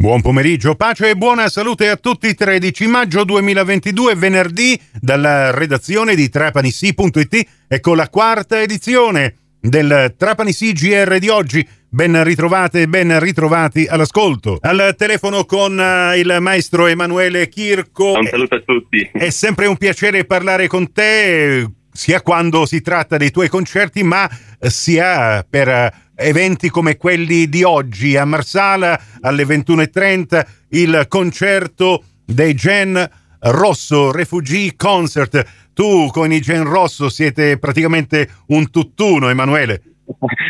Buon pomeriggio, pace e buona salute a tutti. 13 maggio 2022, venerdì, dalla redazione di trapanisi.it e con la quarta edizione del Trapanisi GR di oggi. Ben ritrovate e ben ritrovati all'ascolto. Al telefono con uh, il maestro Emanuele Chirco. Un saluto a tutti. È sempre un piacere parlare con te, sia quando si tratta dei tuoi concerti, ma sia per uh, eventi come quelli di oggi a Marsala alle 21.30, il concerto dei Gen Rosso Refugee Concert. Tu con i Gen Rosso siete praticamente un tutt'uno, Emanuele.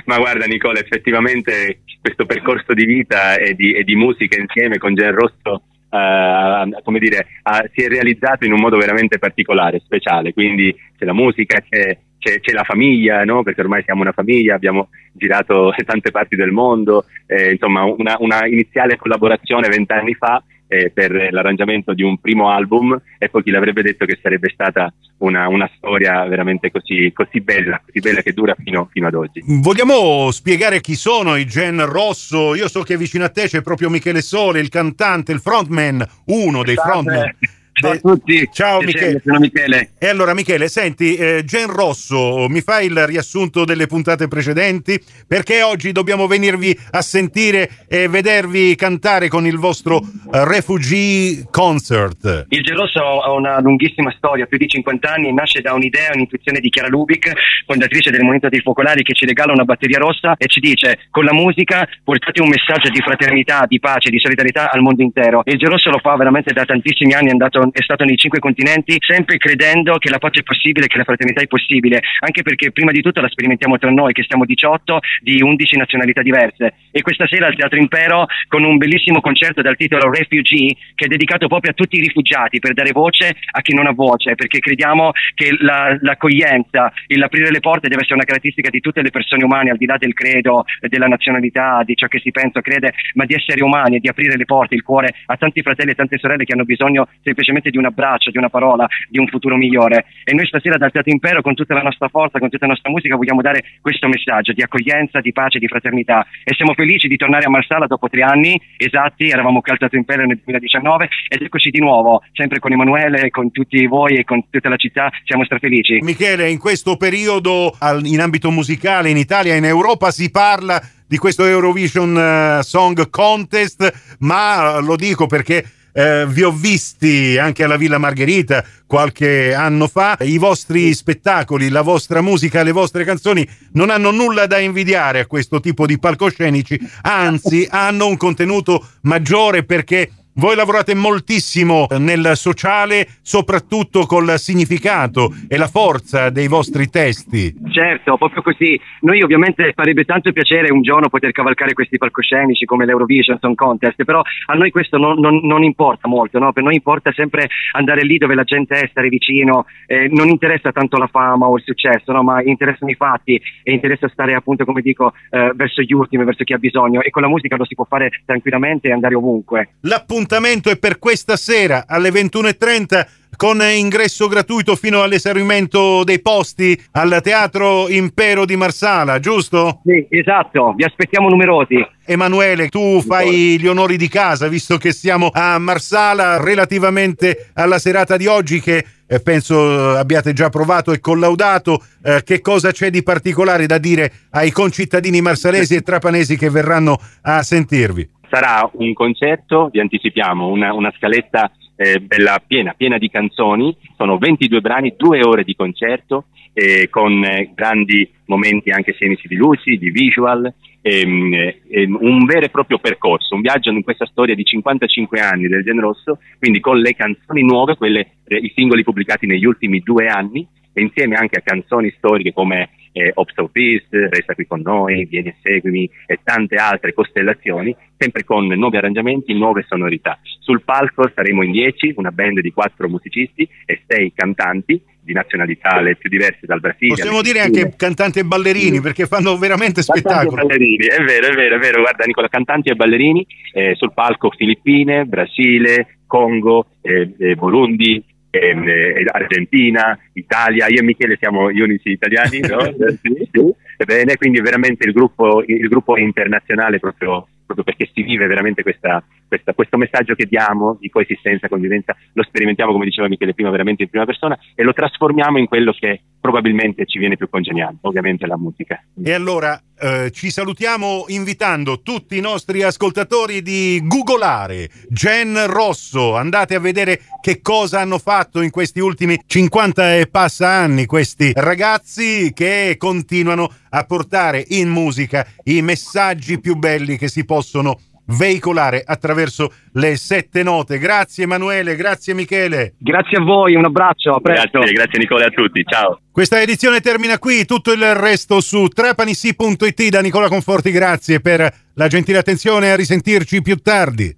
Ma guarda Nicola, effettivamente questo percorso di vita e di, e di musica insieme con Gen Rosso Uh, come dire, uh, si è realizzato in un modo veramente particolare, speciale. Quindi c'è la musica, c'è, c'è, c'è la famiglia, no? perché ormai siamo una famiglia, abbiamo girato tante parti del mondo, eh, insomma una, una, iniziale collaborazione vent'anni fa eh, per l'arrangiamento di un primo album e poi chi l'avrebbe detto che sarebbe stata una, una storia veramente così, così, bella, così bella che dura fino, fino, ad oggi. Vogliamo spiegare chi sono i Gen Rosso? Io so che vicino a te c'è proprio Michele Sole, il cantante, il frontman, uno dei frontman. Ciao a tutti. Ciao Michele. Sono Michele. E allora Michele, senti, eh, Gen Rosso, mi fai il riassunto delle puntate precedenti? Perché oggi dobbiamo venirvi a sentire e vedervi cantare con il vostro uh, Refugee Concert? Il Gen Rosso ha una lunghissima storia, più di 50 anni, nasce da un'idea, un'intuizione di Chiara Lubic, fondatrice del Movimento dei Focolari, che ci regala una batteria rossa e ci dice con la musica portate un messaggio di fraternità, di pace, di solidarietà al mondo intero. Il Gen Rosso lo fa veramente da tantissimi anni, è andato è stato nei cinque continenti, sempre credendo che la pace è possibile, che la fraternità è possibile, anche perché prima di tutto la sperimentiamo tra noi, che siamo 18 di 11 nazionalità diverse. E questa sera al Teatro Impero con un bellissimo concerto dal titolo Refugee, che è dedicato proprio a tutti i rifugiati, per dare voce a chi non ha voce, perché crediamo che la, l'accoglienza, l'aprire le porte deve essere una caratteristica di tutte le persone umane, al di là del credo, della nazionalità, di ciò che si pensa o crede, ma di essere umani e di aprire le porte, il cuore a tanti fratelli e tante sorelle che hanno bisogno semplicemente semplicemente di un abbraccio, di una parola, di un futuro migliore. E noi stasera dal Teatro Impero, con tutta la nostra forza, con tutta la nostra musica, vogliamo dare questo messaggio di accoglienza, di pace, di fraternità. E siamo felici di tornare a Marsala dopo tre anni esatti, eravamo qui al Teatro Impero nel 2019 ed eccoci di nuovo, sempre con Emanuele, con tutti voi e con tutta la città, siamo strafelici. Michele, in questo periodo in ambito musicale in Italia e in Europa si parla di questo Eurovision uh, Song Contest, ma lo dico perché eh, vi ho visti anche alla Villa Margherita qualche anno fa. I vostri spettacoli, la vostra musica, le vostre canzoni non hanno nulla da invidiare a questo tipo di palcoscenici, anzi hanno un contenuto maggiore perché voi lavorate moltissimo nel sociale, soprattutto col significato e la forza dei vostri testi. Certo, proprio così. Noi ovviamente farebbe tanto piacere un giorno poter cavalcare questi palcoscenici come l'Eurovision Song Contest, però a noi questo non, non, non importa molto, no? per noi importa sempre andare lì dove la gente è, stare vicino, eh, non interessa tanto la fama o il successo, no? ma interessano i fatti e interessa stare appunto, come dico, eh, verso gli ultimi, verso chi ha bisogno e con la musica lo si può fare tranquillamente e andare ovunque. L'appuntamento l'appuntamento è per questa sera alle 21.30 con ingresso gratuito fino all'esaurimento dei posti al Teatro Impero di Marsala, giusto? Sì, esatto, vi aspettiamo numerosi. Emanuele, tu fai gli onori di casa, visto che siamo a Marsala relativamente alla serata di oggi che eh, penso abbiate già provato e collaudato. Eh, che cosa c'è di particolare da dire ai concittadini marsalesi e trapanesi che verranno a sentirvi? Sarà un concerto, vi anticipiamo, una, una scaletta eh, bella piena, piena di canzoni, sono 22 brani, due ore di concerto eh, con eh, grandi momenti anche scenici di luci, di visual, ehm, ehm, un vero e proprio percorso, un viaggio in questa storia di 55 anni del Gen Rosso, quindi con le canzoni nuove, quelle, eh, i singoli pubblicati negli ultimi due anni, e insieme anche a canzoni storiche come eh, Ops Peace, Resta qui con noi, Vieni e seguimi e tante altre costellazioni, sempre con nuovi arrangiamenti, nuove sonorità. Sul palco saremo in dieci, una band di quattro musicisti e sei cantanti di nazionalità le più diverse dal Brasile. Possiamo dire anche cantanti e ballerini sì. perché fanno veramente spettacolo. Cantanti e ballerini, è vero, è vero, è vero. Guarda Nicola, cantanti e ballerini eh, sul palco Filippine, Brasile, Congo, eh, eh, Burundi, ehm, eh, Argentina, Italia, io e Michele siamo gli unici italiani, no? sì, sì. Ebbene, quindi veramente il gruppo, il gruppo internazionale proprio proprio perché si vive veramente questa, questa, questo messaggio che diamo di coesistenza, convivenza, lo sperimentiamo come diceva Michele prima veramente in prima persona e lo trasformiamo in quello che probabilmente ci viene più congeniale, ovviamente la musica. E allora eh, ci salutiamo invitando tutti i nostri ascoltatori di googolare Gen Rosso, andate a vedere che cosa hanno fatto in questi ultimi 50 e passa anni questi ragazzi che continuano a portare in musica i messaggi più belli che si possono veicolare attraverso le sette note. Grazie Emanuele, grazie Michele. Grazie a voi, un abbraccio, a presto. Grazie, grazie Nicola a tutti, ciao. Questa edizione termina qui, tutto il resto su trapanissi.it da Nicola Conforti, grazie per la gentile attenzione a risentirci più tardi.